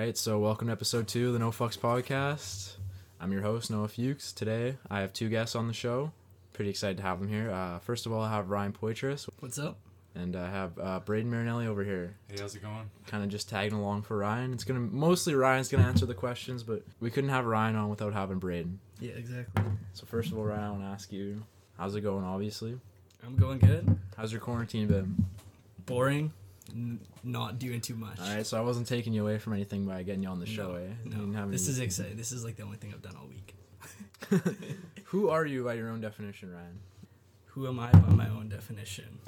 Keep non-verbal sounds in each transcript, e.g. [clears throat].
right, so welcome to episode two of the No Fucks podcast. I'm your host, Noah Fuchs. Today, I have two guests on the show. Pretty excited to have them here. Uh, first of all, I have Ryan Poitras, What's up? and I have uh, Braden Marinelli over here. Hey, how's it going? Kind of just tagging along for Ryan. It's gonna mostly Ryan's gonna answer the questions, but we couldn't have Ryan on without having Braden. Yeah, exactly. So first of all, Ryan, I want to ask you, how's it going? Obviously, I'm going good. how's your quarantine been? Boring. N- not doing too much. All right, so I wasn't taking you away from anything by getting you on the show, No, eh? No. This is exciting. This is like the only thing I've done all week. [laughs] Who are you by your own definition, Ryan? Who am I by my own definition?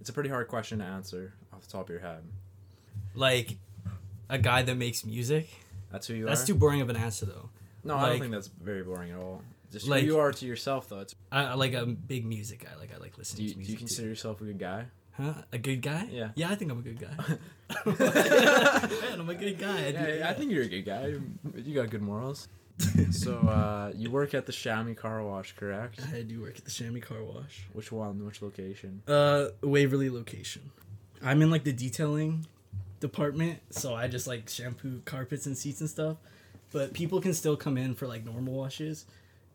It's a pretty hard question to answer off the top of your head. Like a guy that makes music. That's who you That's are. That's too boring of an answer though. no, I don't think that's very boring at all. Just Like- who you are to yourself, though. It's I, I like a big music guy. Like I like do listening you, to music. do you consider yourself a good guy? Too. Huh? A good guy? Yeah. Yeah, I think I'm a good guy. [laughs] Man, I'm a good guy. I do- Yeah, I think you're a good guy. You got good morals. [laughs] so uh, you work at the Chamois Car Wash, correct? I do work at the Chamois Car Wash. Which one? Which location? Uh, Waverley location. I'm in like the detailing department, so I just like shampoo carpets and seats and stuff. But people can still come in for like normal washes.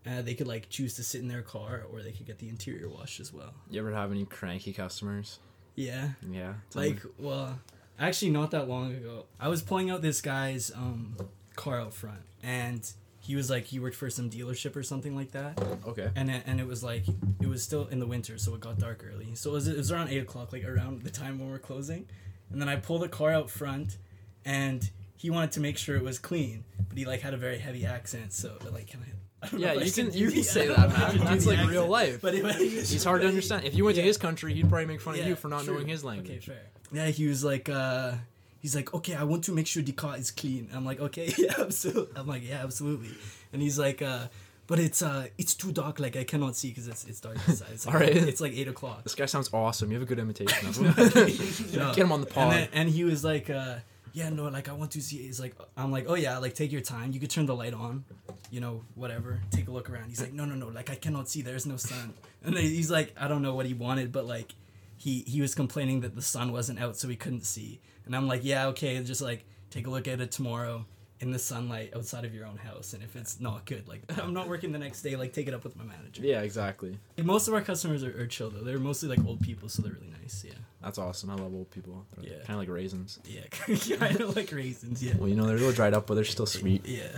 Uh, they could like choose to sit in their car, or they could get the interior washed as well. You ever have any cranky customers? Yeah, Yeah. like me. well, actually not that long ago, I was pulling out this guy's um car out front, and he was like he worked for some dealership or something like that. okay. and it, and it was like it was still in the winter, so it got dark early. So it was, it was around eight o'clock, like around the time when we're closing. And then I pulled the car out front, and he wanted to make sure it was clean, but he like had a very heavy accent. So like, can I? I don't know Yeah, you should can you can say that, know if I should man. do That's the like real life. But it, He's hard to understand. If you went to his country, he'd probably make fun of you for not true. knowing his Okay, language. fair. Yeah, he was like, uh, he's like, okay, I want to make sure the car is clean. I'm like, okay, [laughs] yeah, absolutely. I'm like, yeah, absolutely. And he's like, uh, but it's uh, it's too dark, like I cannot see because it's it's dark [laughs] inside. It's like, All right. it's like eight o'clock. This guy sounds awesome. You have a good imitation of him. [laughs] No. Get him on the pod. And, then, and he was like, uh, yeah, no, like I want to see. it." He's like, I'm like, oh yeah, like take your time. You could turn the light on, you know, whatever. Take a look around. He's like, no, no, no, like I cannot see. There's no sun. And he's like, I don't know what he wanted, but like, he he was complaining that the sun wasn't out, so he couldn't see. And I'm like, yeah, okay, just like take a look at it tomorrow in the sunlight outside of your own house. And if it's not good, like [laughs] I'm not working the next day, like take it up with my manager. yeah, exactly. Most of our customers are, are chill though. They're mostly like old people, so they're really nice. Yeah. That's awesome. I love old people. Yeah. Kind of like raisins. Yeah, [laughs] kind of like raisins. Yeah. Well, you know, they're a little dried up, but they're still sweet. Yeah.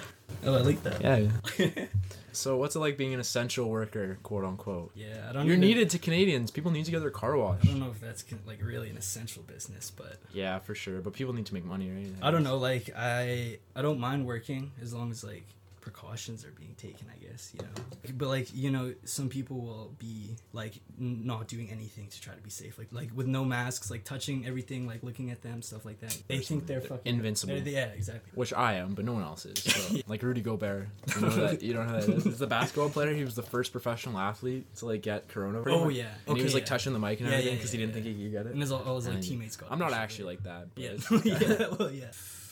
Oh, I like that. Yeah. yeah. [laughs] so, what's it like being an essential worker, quote unquote? Yeah, I don't. You're needed to Canadians. People need to get their car washed. I don't know if that's like really an essential business, but Yeah, for sure. But people need to make money, right? I don't know. Like I, I don't mind working as long as like precautions are being taken. I guess you know. But like you know, some people will be like n- not doing anything to try to be safe. Like like with no masks, like touching everything, like looking at them, stuff like that. They think they're fucking Invincible. they're- yeah, exactly. Which I am, but no one else is. So, [laughs] like Rudy Gobert, you know that you don't know that is. He's the basketball player. He was the first professional athlete to like get corona. Oh, much. yeah. and he was like yeah. touching the mic and Yeah, everything because yeah, he didn't yeah. think he could get it. And his all, his like teammates got. I'm not actually like that. But Yeah. [laughs] yeah. Well, yeah.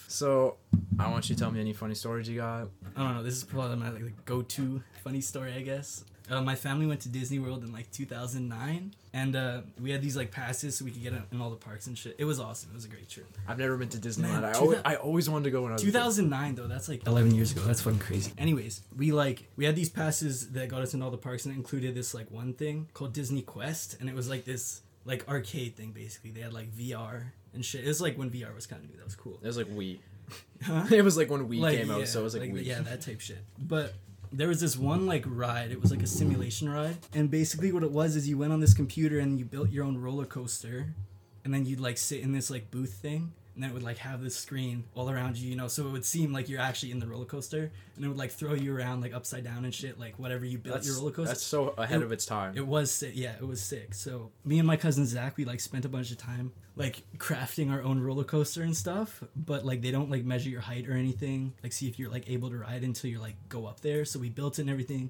So I want you to tell me any funny stories you got. I don't know. This is probably my like, go-to funny story, I guess. Uh, my family went to Disney World in like 2009, and uh, we had these like passes so we could get in, all the parks and shit. It was awesome. It was a great trip. I've never been to Disneyland. Man, I, always, I always wanted to go when I was 2009 though, that's like 11 years ago. That's fucking crazy. Anyways, we like we had these passes that got us in all the parks, and it included this like one thing called Disney Quest, and it was like this like arcade thing basically. They had like VR and shit. It was like when VR was kind of new. That was cool. It was like Wii. [laughs] Huh? [laughs] It was like when Wii like, came yeah, out, so it was like, Wii. yeah, that type shit. But there was this one like ride. It was like a simulation ride, and basically what it was is you went on this computer and you built your own roller coaster, and then you'd like sit in this like booth thing. And then it would like have this screen all around you, you know, so it would seem like you're actually in the roller coaster, and it would like throw you around like upside down and shit, like whatever you built That's, your roller coaster. that's so ahead It- of its time. It was sick. Yeah, it was sick. So me and my cousin Zach, we like spent a bunch of time like crafting our own roller coaster and stuff. But like they don't like measure your height or anything. Like see if you're like able to ride until you're like go up there. So we built it and everything.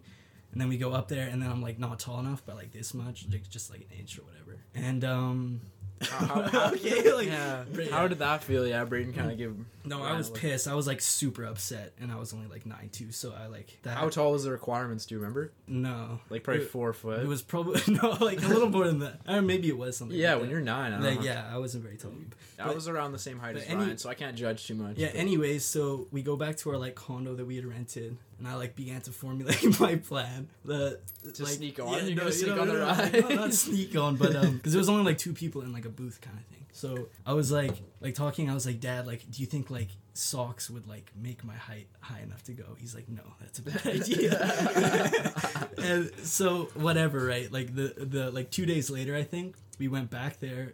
And then we go up there and then I'm like not tall enough, but like this much, like just like an inch or whatever. And um How, how, [laughs] how, Okay, [laughs] like, yeah. Bra- How did that feel? Yeah, Braden kind of gave. No, I was pissed. I was like super upset, and I was only like nine two, so I like that. How tall was the requirements? Do you remember? No, Like probably It- four foot. It was probably [laughs] no, like a little more than that. Or maybe it was something. yeah, like when that. you're nine. I don't Like, know. yeah, I wasn't very tall. I was around the same height as any- Ryan, so I can't judge too much. Yeah. but- Anyways, so we go back to our like condo that we had rented, and I like began to formulate my plan. The To like, sneak on? You're gonna sneak on the no, ride? no, not sneak on, but um, because there was only like two people in like a booth kind of thing. So I was like, like talking. I was like, Dad, like, do you think like socks would like make my height high enough to go? He's like, No, that's a bad [laughs] idea. [laughs] and so whatever, right? Like the the like two days later, I think we went back there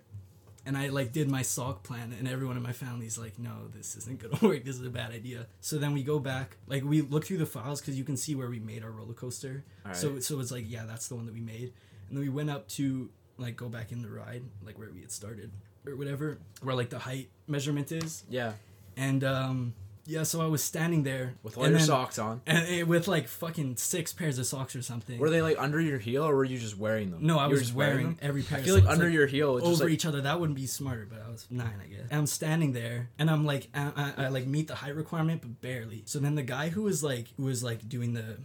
and I like did my sock plan, and everyone in my family's like, "No, this isn't gonna [laughs] work. This is a bad idea." So then we go back, like we look through the files because you can see where we made our roller coaster. Alright. So so it's like, yeah, that's the one that we made, and then we went up to like go back in the ride, like where we had started or whatever, where like the height measurement is, yeah, and um yeah, so I was standing there with all your then- socks on. and it, with like fucking six pairs of socks or something. Were they like under your heel, or were you just wearing them? no, I You was just wearing, them? every pair. I of feel like under your heel, it's over like, each other. That wouldn't be smarter, but I was nine, I guess. And I'm standing there, and I'm like, I, I, I like meet the height requirement, but barely. So then the guy who was like, who was like doing the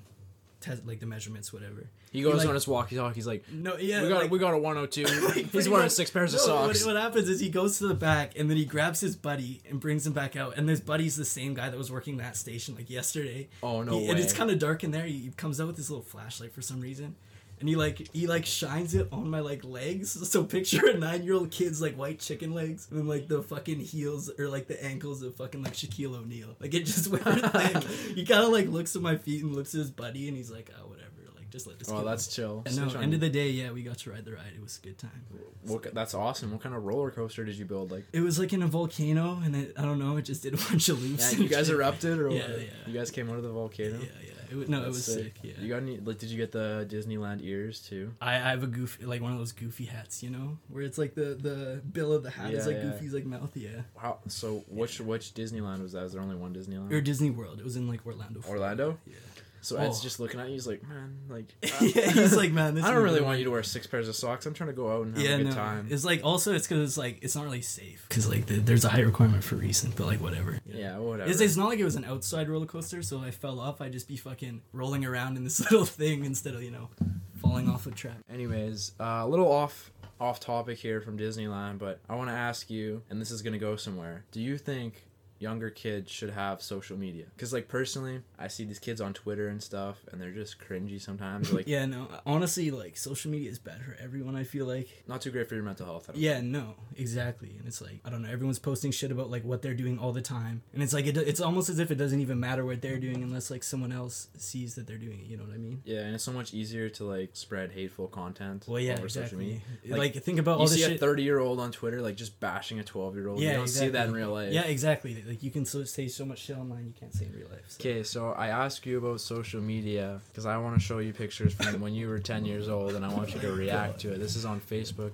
test, like the measurements, whatever. he goes like- on his walkie-talkie. He's like, No, yeah, "We got, like- we got a 102. [laughs] He's wearing much- six pairs of No, what- socks." What, happens is he goes to the back and then he grabs his buddy and brings him back out. And this buddy's the same guy that was working that station like yesterday. Oh, no He- And it's kind of dark in there. He comes out with his little flashlight for some reason. And he like he like shines it on my like legs. [laughs] So picture a nine year old kid's like white chicken legs and then like the fucking heels or like the ankles of fucking like Shaquille O'Neal. Like it just [laughs] went thick. [laughs] He kind of like looks at my feet and looks at his buddy and he's like, oh whatever. Like just let this. Oh, that's chill. and no, end of the day, yeah, we got to ride the ride. It was a good time. What, that's awesome. What kind of roller coaster did you build? Like, It was like in a volcano, and it, I don't know. It just did a bunch of loops. yeah, you guys erupted, or Yeah, what? yeah. You guys came out of the volcano. Yeah, yeah. It, wa- no, it was sick. Yeah. You got any? Like, did you get the Disneyland ears too? I, I have a goofy, like one of those goofy hats, you know, where it's like the the bill of the hat is like yeah. Goofy's like mouth. Yeah. Wow. So, which which Disneyland was that? Is there only one Disneyland? Or Disney World. It was in like Orlando. Orlando. Yeah. So Ed's Oh. just looking at you. He's like, man, like, [laughs] yeah. He's like, man, this I don't really good." want you to wear six pairs of socks. I'm trying to go out and have Yeah, a good no. time. It's like also it's because it's like it's not really safe because like the, there's a height requirement for reason, but like whatever. Yeah, whatever. It's, it's not like it was an outside roller coaster, so if I fell off, I'd just be fucking rolling around in this [laughs] little thing instead of you know falling off a track. Anyways, uh, a little off off topic here from Disneyland, but I want to ask you, and this is gonna go somewhere. Do you think younger kids should have social media? Because like personally, I see these kids on Twitter and stuff, and they're just cringy sometimes. Like Yeah, no, honestly, like social media is bad for everyone. I feel like. not too great for your mental health. Yeah, no, exactly, and it's like I don't know. Everyone's posting shit about like what they're doing all the time, and it's like it, it's almost as if it doesn't even matter what they're doing unless like someone else sees that they're doing it. You know what I mean? Yeah, and it's so much easier to like spread hateful content Well, yeah, over social media. exactly. Like, Like, think about all You see a 30 year old on Twitter like just bashing a 12 year old. yeah, you don't exactly. see that in real life. Yeah, exactly. Like you can so, say so much shit online you can't say in real life. Okay, so I ask you about social media because I want to show you pictures from when you were 10 years old and I want you to react to it. This is on Facebook.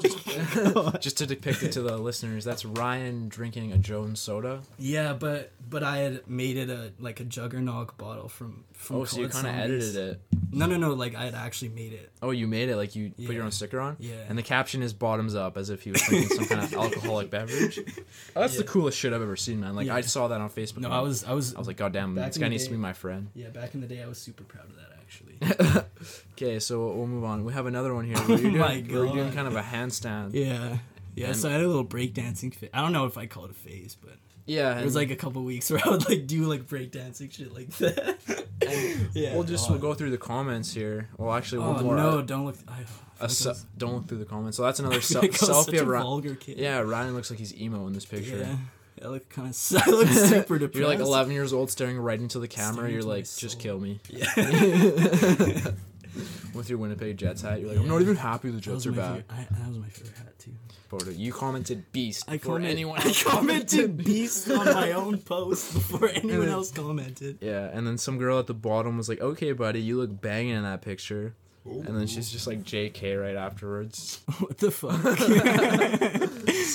just, [laughs] just to depict it to the listeners, that's Ryan drinking a Jones soda. Yeah, but but I had made it a like a juggernog bottle from from. Oh, so you kind of edited it. No, no, no. Like I had actually made it. Oh, you made it like you put your own sticker on? Yeah. And the caption is bottoms up as if he was drinking some kind of [laughs] alcoholic beverage. Oh, [laughs] that's the coolest shit I've ever seen, man. Like, Yeah. I saw that on Facebook. No, I was I was I was like, God damn, this guy needs to be my friend. yeah. Back in the day, I was super proud of that actually. [laughs] Okay, so we'll move on. We have another one here. Where [laughs] Oh doing, my where you're doing kind of a handstand. yeah, yeah. And- so I had a little breakdancing phase. I don't know if I call it a phase, but Yeah, it was like a couple weeks where I would like do like breakdancing shit like that. [laughs] Yeah, we'll just oh. we'll go through the comments here. Well, actually, Oh one more. no! Don't look. I, se- don't look through the comments. So that's another se- like I was selfie such of Ryan. vulgar kid. Yeah, Ryan looks like he's emo in this picture. Yeah, I look kind of. [laughs] I look super depressed. You're like 11 years old, staring right into the camera. Staring You're like, just kill me. [laughs] Yeah. With your Winnipeg Jets hat, you're like, I'm not even happy the Jets are back. I, that was my favorite hat too. Photo. You commented beast I before comment- anyone [laughs] I commented beast on my own post before anyone then- else commented. Yeah, and then some girl at the bottom was like, "Okay, buddy, you look banging in that picture." And then she's just like JK right afterwards. What the fuck?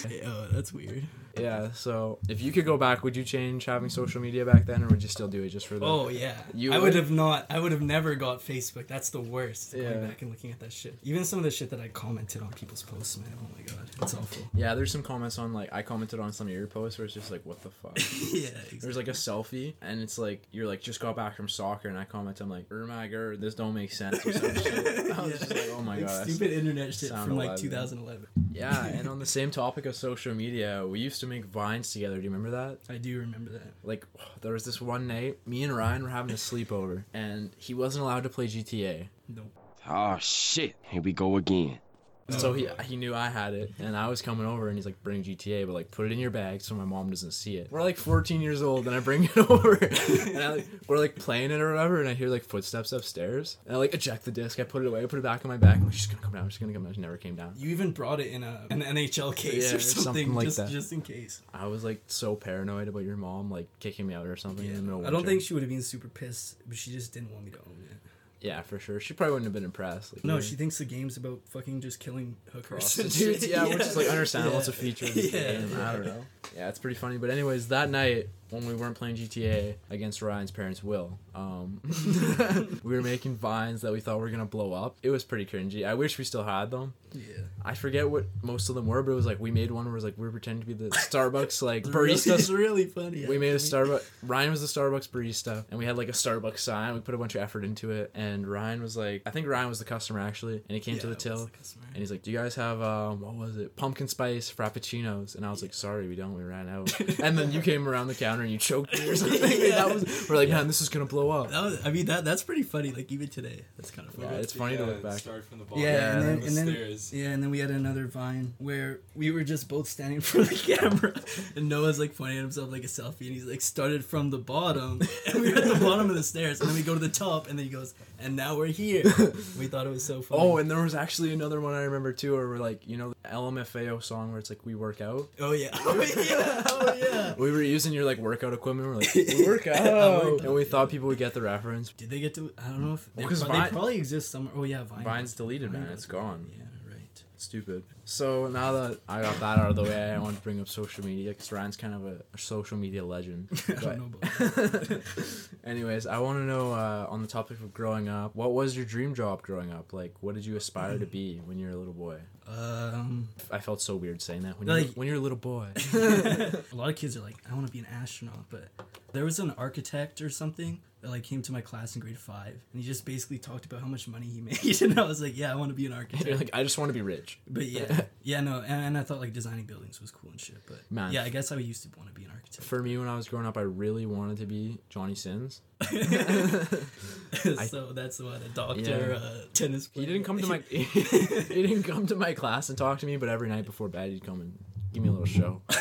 Oh, [laughs] that's weird. Yeah. So if you could go back, would you change having social media back then, or would you still do it just for the? Oh yeah, You I would? have not. I would have never got Facebook. That's the worst. Yeah. Going back and looking at that shit. Even some of the shit that I commented on people's posts, man. Oh my god, it's awful. Yeah, there's some comments on like I commented on some of your posts where it's just like, what the fuck. [laughs] yeah, exactly. There's like a selfie, and it's like you're like just got back from soccer, and I comment, I'm like, oh my god, this don't make sense or some shit. [laughs] I was just like, oh my Like, god. stupid internet shit from like 11. 2011. Yeah, and on the same topic of social media, we used to make vines together. Do you remember that? I do remember that. Like, [sighs] there was this one night, me and Ryan were having a sleepover, and he wasn't allowed to play GTA. Nope. Oh shit, here we go again. So he oh. he knew I had it, and I was coming over, and he's like, "Bring GTA, but like put it in your bag so my mom doesn't see it." We're like 14 years old, and I bring it [laughs] over, and I, like, we're like playing it or whatever, and I hear like footsteps upstairs, and I like eject the disc, I put it away, I put it back in my bag. I'm like, she's gonna come down, she's gonna come down. She never came down. You even brought it in a an NHL case Yeah, or something, something like just that. just in case. I was like so paranoid about your mom like kicking me out or something. in the middle I don't think she would have been super pissed, but she just didn't want me to own it. Yeah, for sure. She probably wouldn't have been impressed. Like, No, yeah. she thinks the game's about fucking just killing hookers. prostitutes. Yeah, which is like [laughs] understandable. It's a feature Yeah, game. I don't know. [laughs] Yeah, it's pretty funny. But anyways, that night when we weren't playing GTA against Ryan's parents' will, um, [laughs] we were making vines that we thought were gonna blow up. It was pretty cringy. I wish we still had them. Yeah. I forget what most of them were, but it was like we made one where it was like we were pretending to be the Starbucks [laughs] like barista. It's really funny. We made a. Starbucks. Ryan was the Starbucks barista, and we had like a Starbucks sign. We put a bunch of effort into it, and Ryan was like, I think Ryan was the customer actually, and he came Yeah, to the till, the and he's like, "Do you guys have um, what was it? Pumpkin spice frappuccinos?" And I was like, "Sorry, we don't. We ran out." [laughs] and then you came around the counter and you choked me or [laughs] something. Yeah. that was we're like, man, this is gonna blow up. That was, I mean that that's pretty funny. Like even today, that's kind of funny. Yeah, it's funny to look back. Start from the bottom. Yeah, Yeah, and then, the and then yeah, and then we had another vine where we were just both standing [laughs] for the camera, and Noah's like pointing at himself like a selfie, and he's like started from the bottom, and we were at the [laughs] bottom of the stairs, and then we go to the top, and then he goes, and now we're here. we thought it was so funny. Oh, and there was actually another one I remember too, where we're like, you know, the LMFAO song where it's like we work out. oh yeah, [laughs] oh yeah, oh yeah. We were using your like workout equipment. We're like, we [laughs] work out, oh. and we thought people would get the reference. Did they get to? I don't know if they, Well, 'cause pro- Vine- they probably exist somewhere. Oh yeah, Vine. Vine's deleted, man. It's gone. Yeah, right. Stupid. So now that I got that out of the way, I want to bring up social media because Ryan's kind of a, a social media legend. [laughs] I don't know about [laughs] Anyways, I want to know uh, on the topic of growing up, what was your dream job growing up? Like, what did you aspire to be when you were a little boy? Um, I felt so weird saying that when you're when you're a little boy. [laughs] a lot of kids are like, I want to be an astronaut, but there was an architect or something like came to my class in grade five, and he just basically talked about how much money he [laughs] made, and I was like, yeah, I want to be an architect. you're like, I just want to be rich. but yeah, [laughs] yeah, no, and, and I thought like designing buildings was cool and shit, but Man. yeah, I guess I used to want to be an architect. For me, when I was growing up, I really wanted to be Johnny Sins. [laughs] so that's what a doctor, Yeah. uh, tennis. He didn't come to my he didn't come to my class and talk to me, but every night before bed he'd come and give me a little show. [laughs]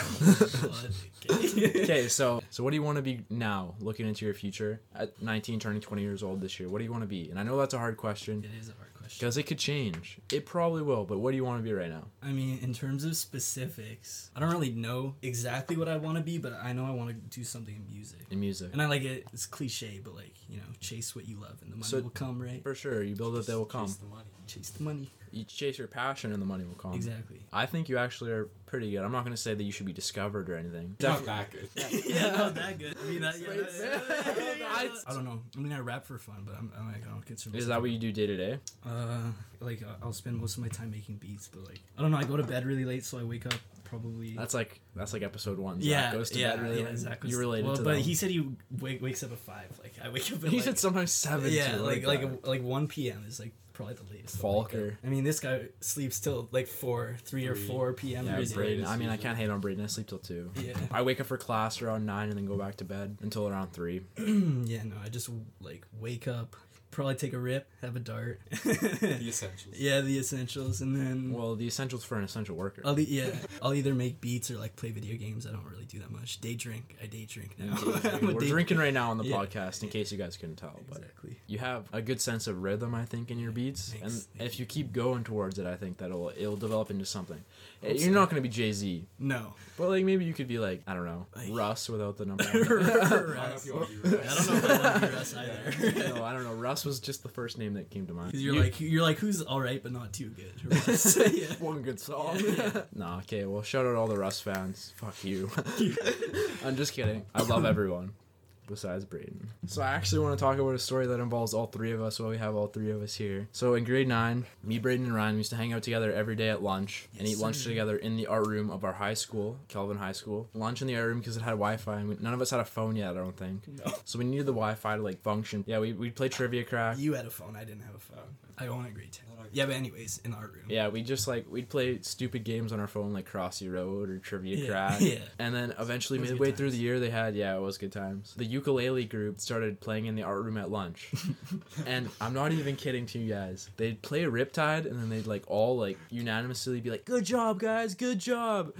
Okay. so so what do you want to be now, looking into your future at 19, turning 20 years old this year? What do you want to be? And I know that's a hard question It is a hard question. because it could change. It probably will, but what do you want to be right now? I mean, in terms of specifics, I don't really know exactly what I want to be, but I know I want to do something in music. In music, And I like it. It's cliche, but like you know, chase what you love, and the money So- will come, right? for sure, you build it, they will come. Chase the money. Chase the money. You chase your passion, and the money will come. Exactly. I think you actually are pretty good. I'm not gonna say that you should be discovered or anything. Not that good. [laughs] yeah, not that good. I mean, that, yeah, Wait, that- [laughs] I- I don't know. I mean, I rap for fun, but I'm, I'm like, I don't consider. Is that what you do day to day? Uh, like uh, I'll spend most of my time making beats, but like I don't know. I go to bed really late, so I wake up probably. That's like that's like episode one. Zach yeah, goes to yeah, bed really yeah, late. Zach was- You related well, to but that. he said he wake, wakes up at five. Like I wake up. At He like, said sometimes seven. yeah, too, like like that. like one p.m. is like probably the latest. I. Falker. I mean, this guy sleeps till like four, three or four p.m. Yeah, every Braden. day. Braden. I mean, I can't hate on Braden. I sleep till two. Yeah. I wake up for class around nine and then go back to bed until around three. [clears throat] yeah, no, I just like wake up, probably take a rip, have a dart. [laughs] The essentials. yeah, the essentials, and then Well, the essentials for an essential worker. I'll e- yeah, I'll either make beats or like play video games. I don't really do that much. Day drink. I day drink now. [laughs] I'm We're day- drinking right now on the Yeah. podcast, in case you guys couldn't tell. But Exactly. you have a good sense of rhythm, I think, in your beats, Thanks. and Thank if you keep going towards it, I think that'll it'll develop into something. Eh, Hope You're so. not gonna be Jay Z, No. but like maybe you could be like I don't know Like- Russ without the number. [laughs] Russ. I don't know if you want to be I don't know if I want to be Russ either. [laughs] no, I don't know. Russ was just the first name that came to mind. Because you're You- like you're like who's all right but not too good. [laughs] Russ. yeah. one good song. Yeah. nah, okay. Well, shout out all the Russ fans. Fuck you. I'm just kidding. I love everyone besides Braden. So I actually want to talk about a story that involves all three of us while we have all three of us here. So in grade nine, me, Braden, and Ryan used to hang out together every day at lunch and Yes, eat lunch sir. together in the art room of our high school, Kelvin High School. Lunch in the art room because it had Wi-Fi and we, none of us had a phone yet. I don't think. No. So we needed the Wi-Fi to like function. Yeah, we we'd play trivia crack. You had a phone. I didn't have a phone. I own a grade ten. Yeah, but anyways, in the art room. Yeah, we just like we'd play stupid games on our phone like Crossy Road or Trivia Yeah, Crack. yeah. And then eventually It was good midway through the year they had yeah, it was good times. The ukulele group started playing in the art room at lunch. [laughs] and I'm not even kidding to you guys. They'd play a Riptide and then they'd like all like unanimously be like, Good job guys, good job.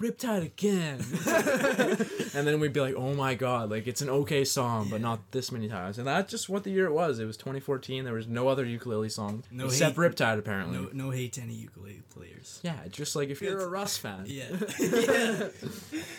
Riptide again. [laughs] and then we'd be like, oh my god, like it's an okay song, but not this many times. And that's just what the year it was. It was 2014. There was no other ukulele song No except hate. Riptide, apparently. No, no hate to any ukulele players. Yeah, just like if you're a Russ fan. Yeah. [laughs] yeah.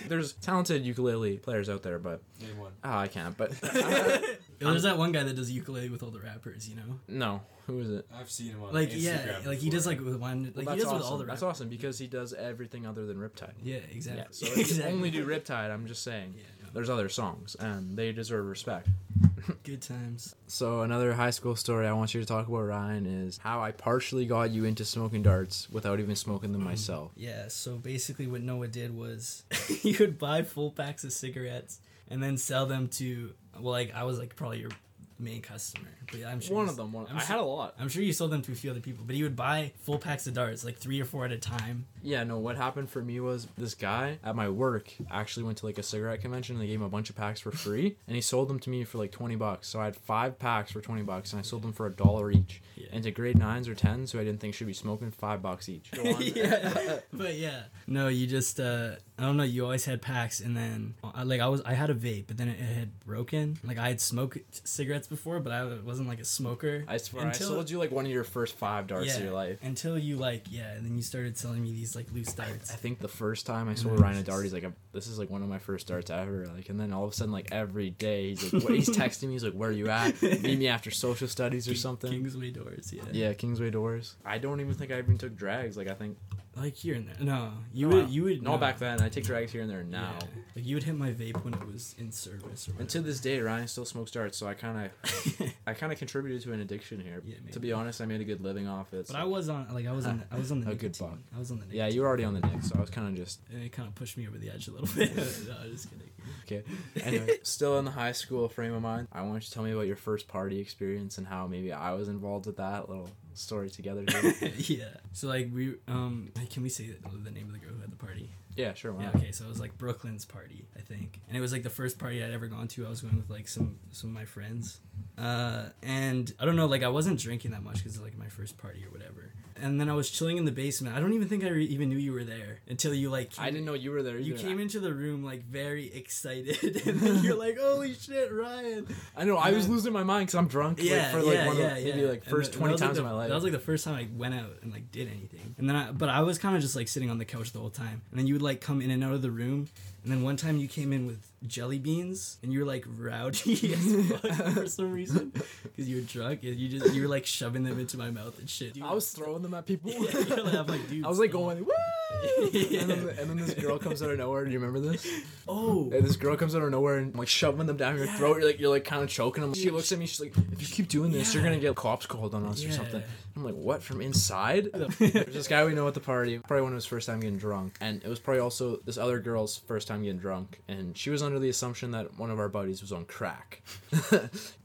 There's talented ukulele players out there, but Name one. oh, I can't. But [laughs] There's that one guy that does ukulele with all the rappers, you know? no, who is it? I've seen him on Like Instagram yeah, like he does like with one like Well, he does awesome. with all the that's awesome because he does everything other than Riptide. Yeah, exactly. Yeah, so if [laughs] you exactly. only do Riptide, I'm just saying. Yeah, no. There's other songs, and they deserve respect. [laughs] Good times. So another high school story I want you to talk about, Ryan, is how I partially got you into smoking darts without even smoking them mm, myself. Yeah, so basically what Noah did was [laughs] he would buy full packs of cigarettes and then sell them to well like I was like probably your main customer. But I'm sure One of them. One. I'm I sure- had a lot. I'm sure you sold them to a few other people, but he would buy full packs of darts, like three or four at a time. Yeah, no, what happened for me was this guy at my work actually went to like a cigarette convention and they gave him a bunch of packs for free [laughs] and he sold them to me for like 20 bucks. So I had five packs for 20 bucks and I sold them for a dollar each. Yeah. And to grade nines or tens who I didn't think should be smoking, five bucks each. [laughs] Yeah, but yeah, no, you just uh, I don't know. You always had packs, and then I, like I was, I had a vape, but then it, it had broken. Like I had smoked cigarettes before, but I wasn't like a smoker. I swear, Until- I sold you like one of your first five darts yeah, of your life. until you like yeah, and then you started selling me these like loose darts. I think the first time I sold then mm. Ryan a dart, he's like, "This is like one of my first darts ever." Like, and then all of a sudden, like every day, he's like, what, he's texting me. He's like, "Where are you at? Meet me after social studies or something." Kingsway doors, yeah. Yeah, Kingsway Doors. I don't even think I even took drags. Like, I think Like here and there. No, you No, would I- you would no back then. I take drags here and there now. Yeah. Like you would hit my vape when it was in service or And to this day, Ryan still smokes darts, so I kind of. [laughs] I kind of contributed to an addiction here. Yeah, to be honest, I made a good living off it. but I was on like I was on [laughs] I was on the A good buck. I was on the yeah, you were already on the Nick, so I was kind of just and it kind of pushed me over the edge a little bit. [laughs] no, just kidding. okay. Anyway, still in the high school frame of mind. I want you to tell me about your first party experience and how maybe I was involved with that little story together. [laughs] Yeah. So like we um can we say the, name of the girl who had the party? yeah, sure. Why Yeah. Okay. So it was like Brooklyn's party, I think, and it was like the first party I'd ever gone to. I was going with like some some of my friends, uh, and I don't know, like I wasn't drinking that much because like my first party or whatever. And then I was chilling in the basement. I don't even think I re- even knew you were there until you like. I didn't know you were there. You came into the room like very excited, [laughs] and then [laughs] you're like, "Holy shit, Ryan!" I know. I was Yeah. losing my mind because I'm drunk. like, Yeah, for like yeah, one yeah, of the, maybe yeah. like first twenty was, like, times the- in my life. That was like the first time I went out and like did anything. And then, I, but I was kind of just like sitting on the couch the whole time. And then you would like come in and out of the room. And then one time you came in with jelly beans, and you were like rowdy [laughs] as fuck for some reason [laughs] because you were drunk. And you just you were like shoving them into my mouth and shit. I was throwing them at people. [laughs] Yeah, like- like, dude. I was like going, woo! [laughs] and, then, and then this [laughs] girl comes out of nowhere. Do you remember this? Oh. And this girl comes out of nowhere and like shoving them down your throat. You're like you're like kind of choking them. She looks at me. She's like, "If you keep doing this, you're gonna get cops called on us or something." I'm like, "What? From inside?" [laughs] There's this guy we know at the party. Probably one of his first time getting drunk, and it was probably also this other girl's first time getting drunk. And she was under the assumption that one of our buddies was on crack.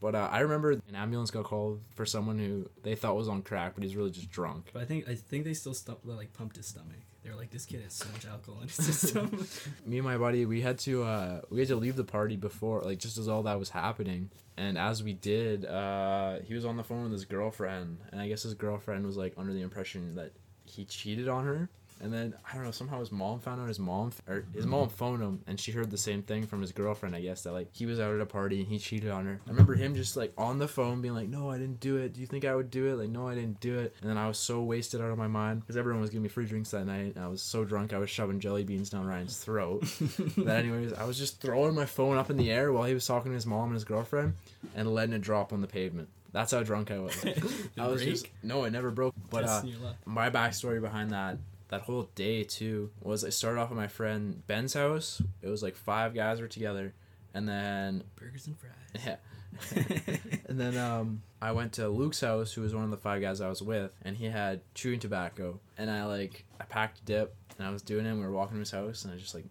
but uh, I remember an ambulance got called for someone who they thought was on crack, but he's really just drunk. But I think I think they still stopped like pumped his stomach. They were like, this kid has so much alcohol in his system. [laughs] me and my buddy we had to uh we had to leave the party before like just as all that was happening. And as we did uh he was on the phone with his girlfriend. And i guess his girlfriend was like under the impression that he cheated on her And then I don't know. Somehow his mom found out his mom or his mom phoned him, and she heard the same thing from his girlfriend. I guess that like he was out at a party and he cheated on her. I remember him just like on the phone being like, "No, I didn't do it. Do you think I would do it?" Like, "No, I didn't do it." And then I was so wasted out of my mind because everyone was giving me free drinks that night. And I was so drunk I was shoving jelly beans down Ryan's throat. [laughs] that anyways, I was just throwing my phone up in the air while he was talking to his mom and his girlfriend, and letting it drop on the pavement. That's how drunk I was. [laughs] I was break? just no, it never broke. But uh, Testing your luck. my backstory behind that that whole day too was I started off at my friend Ben's house. It was like five guys were together, and then [laughs] burgers and fries. yeah, [laughs] and then um I went to Luke's house, who was one of the five guys I was with, and he had chewing tobacco, and I like I packed a dip, and I was doing it. and We were walking to his house, and I just like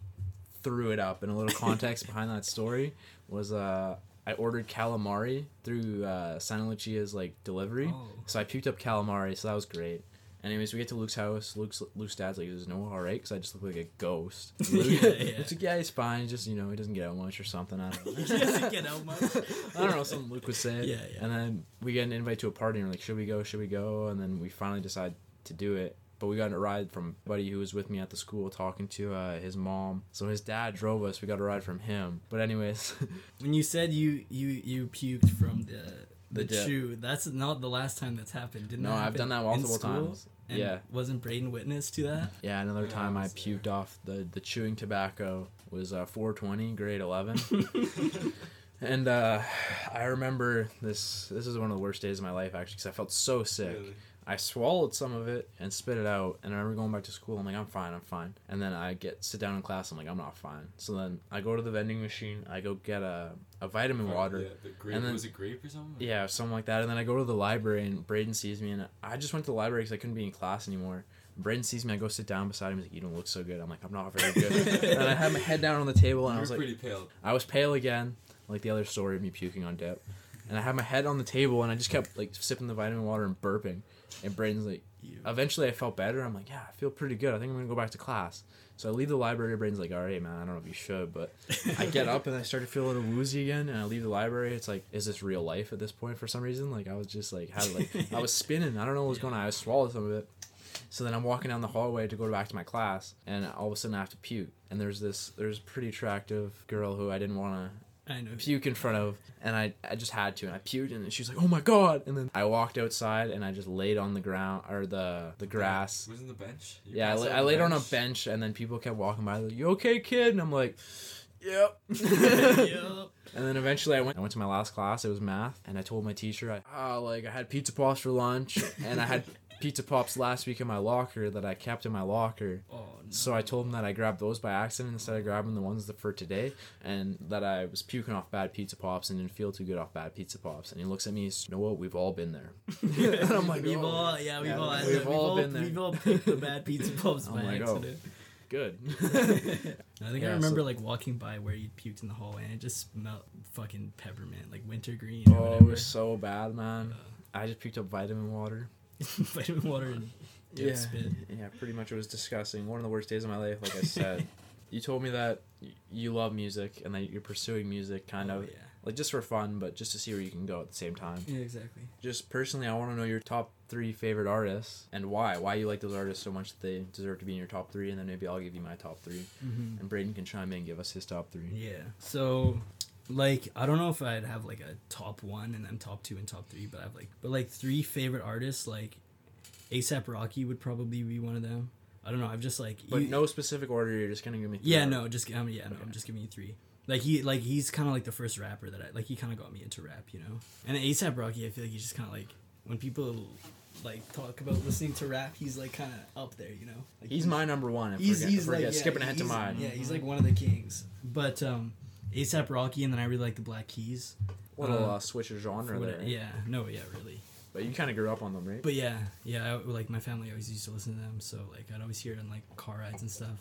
threw it up. And a little context behind that story was uh. I ordered calamari through uh, Santa Lucia's like delivery, Oh. so I puked up calamari, so that was great. Anyways, we get to Luke's house. Luke's Luke's dad's like, "Is no all right?" Because I just look like a ghost. [laughs] Luke, Yeah, yeah. Luke's like, "Yeah, he's fine. Just you know, he doesn't get out much or something." I don't [laughs] know. He doesn't get out much. [laughs] I don't know. Something Luke would say. Yeah, yeah. And then we get an invite to a party, and we're like, "Should we go? Should we go?" And then we finally decide to do it. But we got a ride from a buddy who was with me at the school talking to uh, his mom. So his dad drove us. We got a ride from him. But anyways, When you said you you you puked from the the, The chew, that's not the last time that's happened. Didn't no, I've done that multiple times. And yeah. Wasn't Braden witness to that? Yeah, another time I I was there. puked off the the chewing tobacco was uh, 420, grade 11. [laughs] and uh, I remember this. This is one of the worst days of my life actually, because I felt so sick. Really? I swallowed some of it and spit it out, and I remember going back to school. I'm like, I'm fine, I'm fine. And then I get sit down in class. I'm like, I'm not fine. So then I go to the vending machine. I go get a a vitamin water. Yeah, the grape, And then- was it grape or something? Yeah, something like that. And then I go to the library, and Braden sees me, and I just went to the library because I couldn't be in class anymore. Braden sees me, I go sit down beside him. He's like, "You don't look so good." I'm like, "I'm not very good." [laughs] and I had my head down on the table, and You I was like, pretty pale. I was pale again, like the other story of me puking on dip. And I had my head on the table, and I just kept like sipping the vitamin water and burping. And Braden's like, You. eventually I felt better. I'm like, yeah, I feel pretty good. I think I'm gonna go back to class. So I leave the library. Braden's like, all right, man, I don't know if you should, but [laughs] I get up and I start to feel a little woozy again. And I leave the library. It's like, is this real life at this point for some reason? Like I was just like, had like I was spinning. I don't know what was going on. I swallowed some of it. So then I'm walking down the hallway to go back to my class, and all of a sudden I have to puke. And there's this, there's pretty attractive girl who I didn't want I know. to puke in front of, and I, I just had to, and I puked, and she was like, "Oh my god!" And then I walked outside, and I just laid on the ground or the the grass. Was in the bench? You Yeah, I, la- I the laid on a bench, and then people kept walking by. Like, you okay, kid? And I'm like, yep. Yup. [laughs] And then eventually I went I went to my last class, it was math, and I told my teacher I oh, like I had pizza pops for lunch and I had pizza pops last week in my locker that I kept in my locker. Oh, no. So I told him that I grabbed those by accident instead of grabbing the ones for today and that I was puking off bad pizza pops and didn't feel too good off bad pizza pops. And he looks at me, he's, you know what, we've all been there. [laughs] and I'm like, we've "Oh, all, yeah, we've Yeah, all, had we've that. all been there. We've all picked the bad pizza pops [laughs] I'm by like, oh. accident. good. [laughs] I think Yeah, I remember so- like walking by where you puked in the hallway and it just smelled fucking peppermint, like wintergreen oh, it was so bad, man. Uh, I just picked up vitamin water. [laughs] Vitamin water and yeah, spit. yeah, pretty much it was disgusting. One of the worst days of my life, like I said. [laughs] you told me that you love music and that you're pursuing music kind Oh, of yeah. like just for fun, but just to see where you can go at the same time. Yeah, exactly. Just personally, I want to know your top three favorite artists and why. Why you like those artists so much that they deserve to be in your top three, and then maybe I'll give you my top 3 Mm-hmm. and Braden can chime in and give us his top three. Yeah. So, like, I don't know if I'd have like a top one and then top two and top three, but I have like, but like three favorite artists. Like, ASAP Rocky would probably be one of them. I don't know. I've just like, But you- no specific order. You're just gonna give me. three Yeah, no, just um, yeah, no, I'm just giving you three. Like he, like he's kind of like the first rapper that I like. He kind of got me into rap, you know. And ASAP Rocky, I feel like he's just kind of like when people like talk about listening to rap, he's like kind of up there, you know. Like He's my number one. If He's we're, he's like yeah, skipping ahead to mine. Yeah, he's like one of the kings. But um, ASAP Rocky, and then I really like the Black Keys. Little uh, uh, switch of genre What- there. Yeah, no, yeah, really. But you kind of grew up on them, right? But yeah, yeah, I, like my family always used to listen to them, so like I'd always hear it in like car rides and stuff.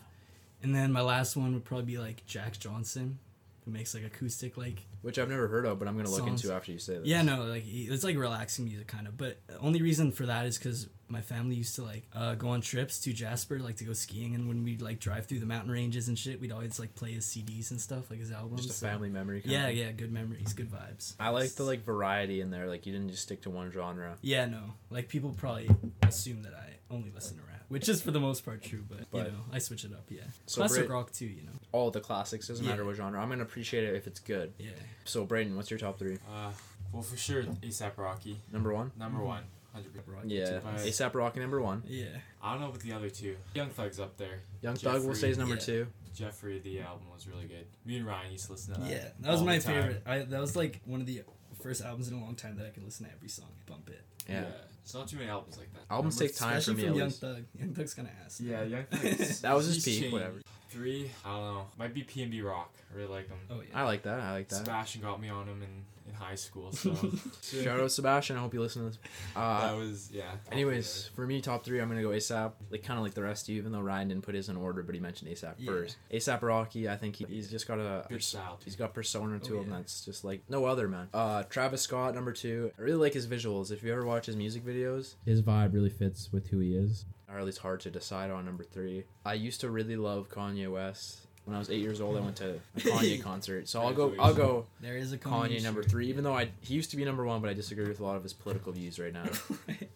And then my last one would probably be like Jack Johnson. Who makes like acoustic like Which I've never heard of, but I'm gonna look Songs. into after you say this. yeah no like it's like relaxing music kind of. But only reason for that is because my family used to like uh, go on trips to Jasper like to go skiing, and when we'd like drive through the mountain ranges and shit, we'd always like play his CDs and stuff like his albums. Just a so- family memory. Kind Yeah, of. yeah, good memories, good vibes. I like the like variety in there. Like you didn't just stick to one genre. Yeah, no. Like people probably assume that I only listen to rap, which is for the most part true, but, But- you know, I switch it up, yeah. So Classic Brit- rock too, you know. All the classics doesn't matter what genre. I'm gonna appreciate it if it's good. Yeah. So Braden, what's your top three? Uh, well, for sure, ASAP Rocky, Number one. number Mhm. one, hundred percent. Rock Yeah, ASAP Rocky number one. Yeah. I don't know about the other two. Young Thug's up there. Young Thug will Jeffery, say is number yeah. two. Jeffery, the album was really good. Me and Ryan used to listen to that. Yeah. That was all my favorite. I that was like one of the first albums in a long time that I could listen to every song and bump it. Yeah. It's not too many albums like that. Albums Number take time for Especially me from at Young. Thug. Young Thug's kinda ass. Yeah, Young [laughs] Thug's. That was his peak, changed. whatever. Three, I don't know. Might be PnB Rock. I really like them. Oh yeah. I like that. I like that. Sebastian got me on him in, in high school, so [laughs] Shout out Sebastian. I hope you listen to this. Uh, that was yeah. top anyways, for me, top three, I'm gonna go ASAP. Like kind of like the rest of you, even though Ryan didn't put his in order, but he mentioned ASAP Yeah. first. ASAP Rocky. I think he, he's just got a three. good style. He's got persona to Oh, him yeah. that's just like no other man. Uh, Travis Scott number two. I really like his visuals. If you ever watch his music videos, His vibe really fits with who he is. or at least hard to decide on number three. I used to really love Kanye West. When I was eight years old, I went to a [laughs] Kanye concert. So I'll go. I'll go There is a Kanye Kanye number three. Even though I he used to be number one, but I disagree with a lot of his political views right now. [laughs]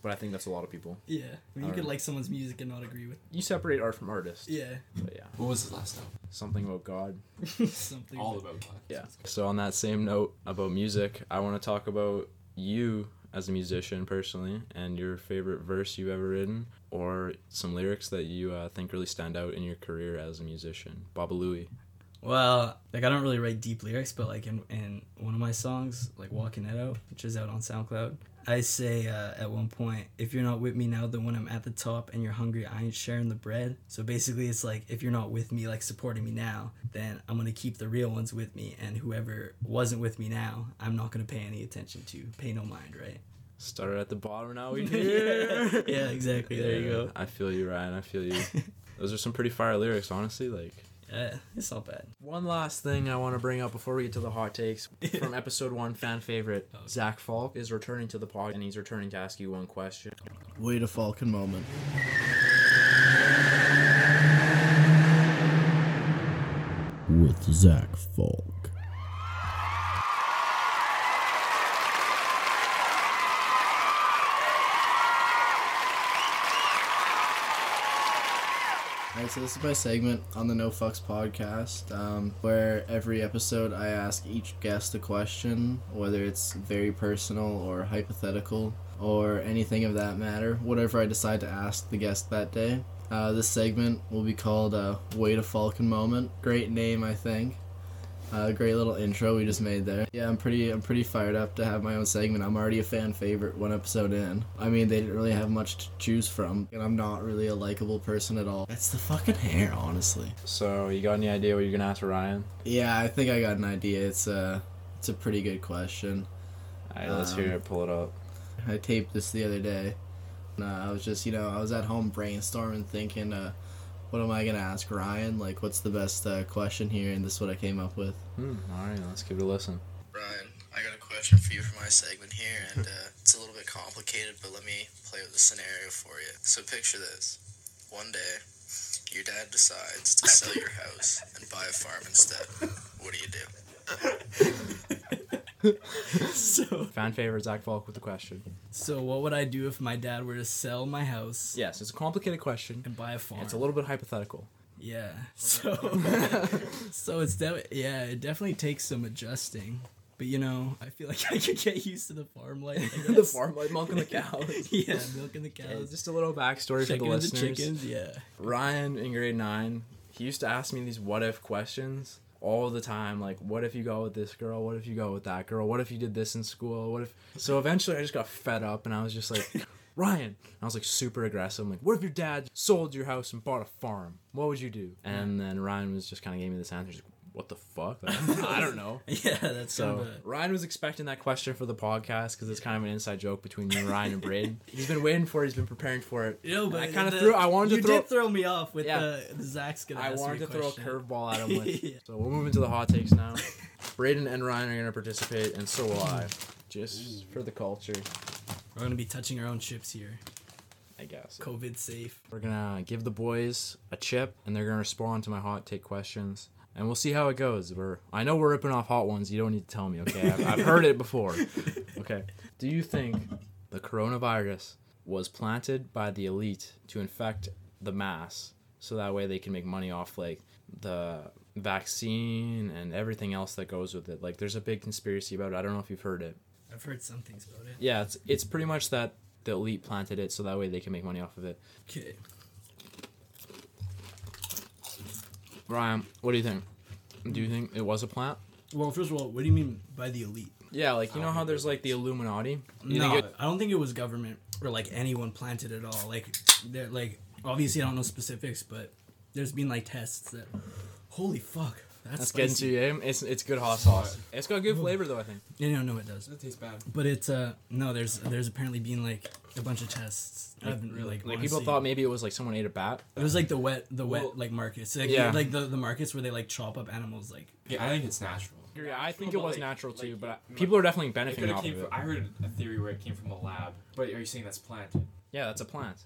But I think that's a lot of people. yeah. When you could like someone's music and not agree with You separate art from artist. Yeah. But yeah, What was his last album? something about God. [laughs] Something All about God. Yeah. So on that same note about music, I want to talk about you as a musician personally and your favorite verse you've ever written or some lyrics that you uh, think really stand out in your career as a musician. Baba Louie. Well, like I don't really write deep lyrics, but like in, in one of my songs, like Walking It Out, which is out on SoundCloud, I say uh, at one point, if you're not with me now, then when I'm at the top and you're hungry, I ain't sharing the bread. So basically, it's like if you're not with me, like supporting me now, then I'm gonna keep the real ones with me, and whoever wasn't with me now, I'm not gonna pay any attention to. Pay no mind, right? Started at the bottom, now we [laughs] yeah, here. yeah, exactly. There you go. I feel you, Ryan. I feel you. [laughs] Those are some pretty fire lyrics, honestly. Like Yeah, it's not bad. one last thing I want to bring up before we get to the hot takes [laughs] from episode one, fan favorite Oh. Zach Falk is returning to the pod, and he's returning to ask you one question. Wait a Falcon moment. With Zach Falk. So this is my segment on the No Fucks podcast, um, where every episode I ask each guest a question, whether it's very personal or hypothetical or anything of that matter, whatever I decide to ask the guest that day. Uh, this segment will be called uh, Wait a Falcon Moment. Great name, I think. Uh, great little intro we just made there. Yeah, I'm pretty I'm pretty fired up to have my own segment. I'm already a fan favorite one episode in. I mean, they didn't really have much to choose from, and I'm not really a likable person at all. It's the fucking hair, honestly. So, you got any idea what you're gonna ask Ryan? Yeah, I think I got an idea. It's a it's a pretty good question. All right, let's hear Um, it. Pull it up. I taped this the other day. And, uh, I was just, you know, I was at home brainstorming, thinking, uh, what am I gonna ask Ryan? Like, what's the best uh, question here? And this is what I came up with. Hmm, all right, let's give it a listen. Ryan, I got a question for you for my segment here, and uh, it's a little bit complicated, but let me play with the scenario for you. So picture this: one day, your dad decides to sell your house and buy a farm instead. What do you do? [laughs] so, [laughs] Fan favorite Zach Falk with the question. so what would I do if my dad were to sell my house Yes, it's a complicated question. and buy a farm? It's a little bit hypothetical. Yeah. So [laughs] so it's de- yeah, it definitely takes some adjusting. But you know, I feel like I could get used to the farm life. [laughs] The farm like milking the cows. yeah, milking the Okay, cows. just a little backstory for the Checking the listeners. chickens, yeah. Ryan in grade nine, he used to ask me these what if questions all the time. Like, what if you go with this girl? What if you go with that girl? What if you did this in school? What if? So eventually, I just got fed up, and I was just like, [laughs] Ryan. I was like super aggressive. I'm like, what if your dad sold your house and bought a farm? What would you do? And then Ryan was just kind of gave me this answer. Like, what the fuck? I don't know. [laughs] Yeah, that's So kind of a, Ryan was expecting that question for the podcast because it's kind of an inside joke between me and Ryan and Braden. [laughs] He's been waiting for it. He's been preparing for it. you know, but I kinda threw- I wanted to you throw- did throw me off with Yeah. the, the Zach's gonna. I ask wanted me to throw a curveball at him [laughs] with. Yeah. So we'll move into the hot takes now. Braden and Ryan are gonna participate, and so will I, just for the culture, We're gonna be touching our own chips here. I guess. COVID safe. We're gonna give the boys a chip, and they're gonna respond to my hot take questions, and we'll see how it goes. We're I know we're ripping off hot ones. You don't need to tell me, okay? I've, I've heard it before. [laughs] Okay. Do you think the coronavirus was planted by the elite to infect the mass, so that way they can make money off like the vaccine and everything else that goes with it? Like, there's a big conspiracy about it. I don't know if you've heard it. I've heard some things about it. Yeah, it's it's pretty much that the elite planted it so that way they can make money off of it. Okay. Ryan, what do you think? Do you think it was a plant? Well, first of all, what do you mean by the elite? Yeah, like you know how there's like the Illuminati. You no, think it, I don't think it was government or like anyone planted it all. Like, they're like obviously I don't know specifics, but there's been like tests that. Holy fuck, that's that's getting to spicy. you. It's it's good hot sauce. It's got good flavor though. I think. Yeah, no, no, it does. Does it tastes bad? But it's uh no, there's there's apparently been like a bunch of tests. I haven't really like, Like people thought maybe it was like someone ate a bat. it was like the wet the wet Well, like markets. Like, yeah. like the the markets where they like chop up animals like Yeah, I think it's natural. Yeah, I think it was like- natural like, too, but like- people are definitely benefiting could've off came of it. from, I heard a theory where it came from a lab. But are you saying that's planted? Yeah, that's a plant.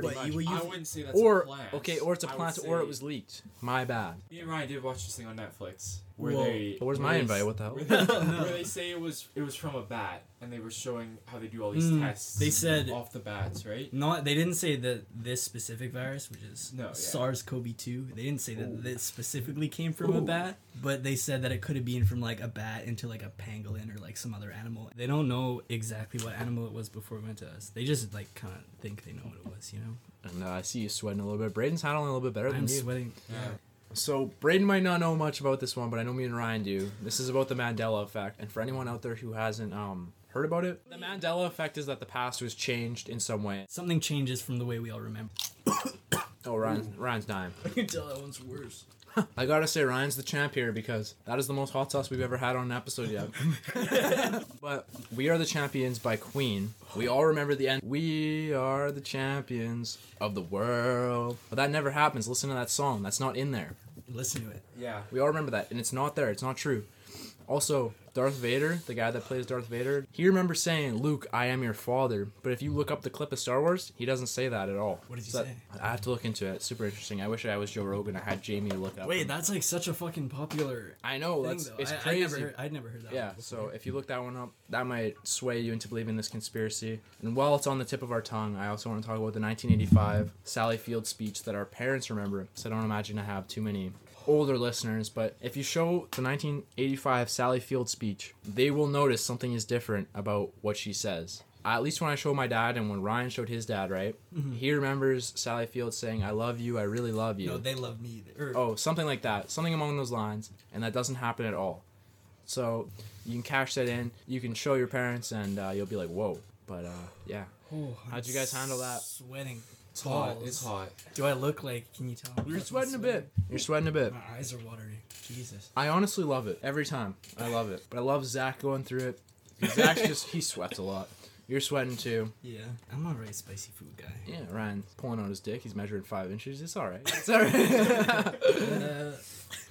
Pretty What, much. you- you- I wouldn't say that's or a plant. okay, or it's a plant, or it was leaked. My bad. Me and Ryan did watch this thing on Netflix where Whoa. they. Where's where my they invite? s- What the hell? Where they, [laughs] where they say it was it was from a bat, and they were showing how they do all these Mm, tests. they said- off the bats, right? not they didn't say that this specific virus, which is No, yeah. SARS-CoV-2. They didn't say that Ooh. this specifically came from a bat, but they said that it could have been from like a bat into like a pangolin or like some other animal. They don't know exactly what animal it was before it went to us. They just like kind of think they know what it was, you know. And uh, I see you sweating a little bit. Braden's handling a little bit better than you. I'm sweating. Yeah. So Braden might not know much about this one, but I know me and Ryan do. This is about the Mandela effect, and for anyone out there who hasn't um heard about it, the Mandela effect is that the past was changed in some way. Something changes from the way we all remember. Oh, Ryan, Ryan's dying. I can tell that one's worse. I gotta say, Ryan's the champ here because that is the most hot sauce we've ever had on an episode yet. [laughs] but we are the champions by Queen. We all remember the end. We are the champions of the world. But that never happens. Listen to that song. That's not in there. Listen to it. Yeah. We all remember that, and it's not there. It's not true. Also, Darth Vader, the guy that plays Darth Vader, he remembers saying, "Luke, I am your father." But if you look up the clip of Star Wars, he doesn't say that at all. What does he So say? I have to look into it. It's super interesting. I wish I was Joe Rogan. I had Jamie look up. Wait, that's like such a fucking popular I know thing, that's though. it's I, crazy. I never heard, I'd never heard that. yeah, so if you look that one up, that might sway you into believing this conspiracy. And while it's on the tip of our tongue, I also want to talk about the 1985 Sally Field speech that our parents remember. So I don't imagine I have too many older listeners, but if you show the 1985 Sally Field speech, they will notice something is different about what she says. At least when I showed my dad and when Ryan showed his dad, right? He remembers Sally Field saying, "I love you. I really love you." no, they love me. Or, Oh, something like that. Something along those lines. And that doesn't happen at all. So you can cash that in. You can show your parents, and uh, you'll be like, whoa. But uh, yeah. Oh, How'd you guys handle that? Sweating. It's hot. Oh, it's hot. Do I look like? Can you tell? I'm You're fucking sweating a bit. You're sweating a bit. My eyes are watery. Jesus. I honestly love it. Every time. I love it. But I love Zach going through it. [laughs] Zach just, he sweats a lot. You're sweating too. Yeah, I'm a very spicy food guy. Yeah, Ryan pulling on his dick. He's measuring five inches. It's alright. [laughs] It's alright. Uh,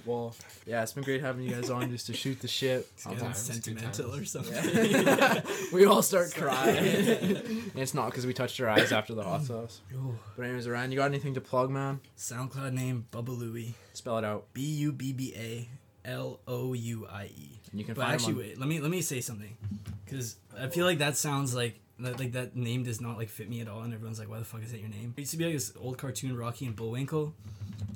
well, yeah, it's been great having you guys on just to shoot the shit. times, sentimental or something. [laughs] we all start crying. [laughs] and it's not because we touched our eyes after the hot sauce. But anyways, Ryan, you got anything to plug, man? SoundCloud name Bubba Louie. Spell it out. B U B B A L O U I E. And you can But find actually, him on- wait. Let me let me say something, because I feel like that sounds like that, like that name does not like fit me at all, and everyone's like, "Why the fuck is that your name?" It used to be like this old cartoon, Rocky and Bullwinkle,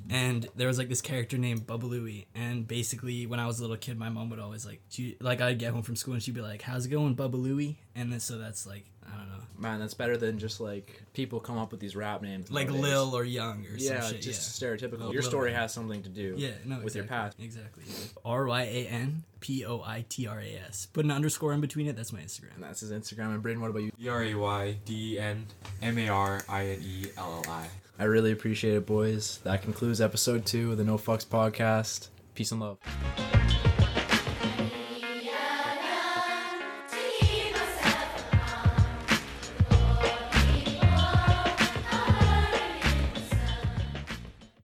and there was like this character named Bubba and basically when I was a little kid, my mom would always like, she like I'd get home from school and she'd be like, "How's it going, Bubba And then so that's like I don't know, Man, that's better than just like people come up with these rap names. like nowadays. Lil or Young or Yeah, some shit. just yeah. stereotypical. Lil- Your story Wayne. has something to do Yeah, no, with your past. exactly. R Y A N P O I T R A S. Put an underscore in between it. That's my Instagram. And that's his Instagram. And Braden, what about you? E R A Y D E N M A R I N E L L I. I really appreciate it, boys. That concludes episode two of the No Fucks podcast. Peace and love.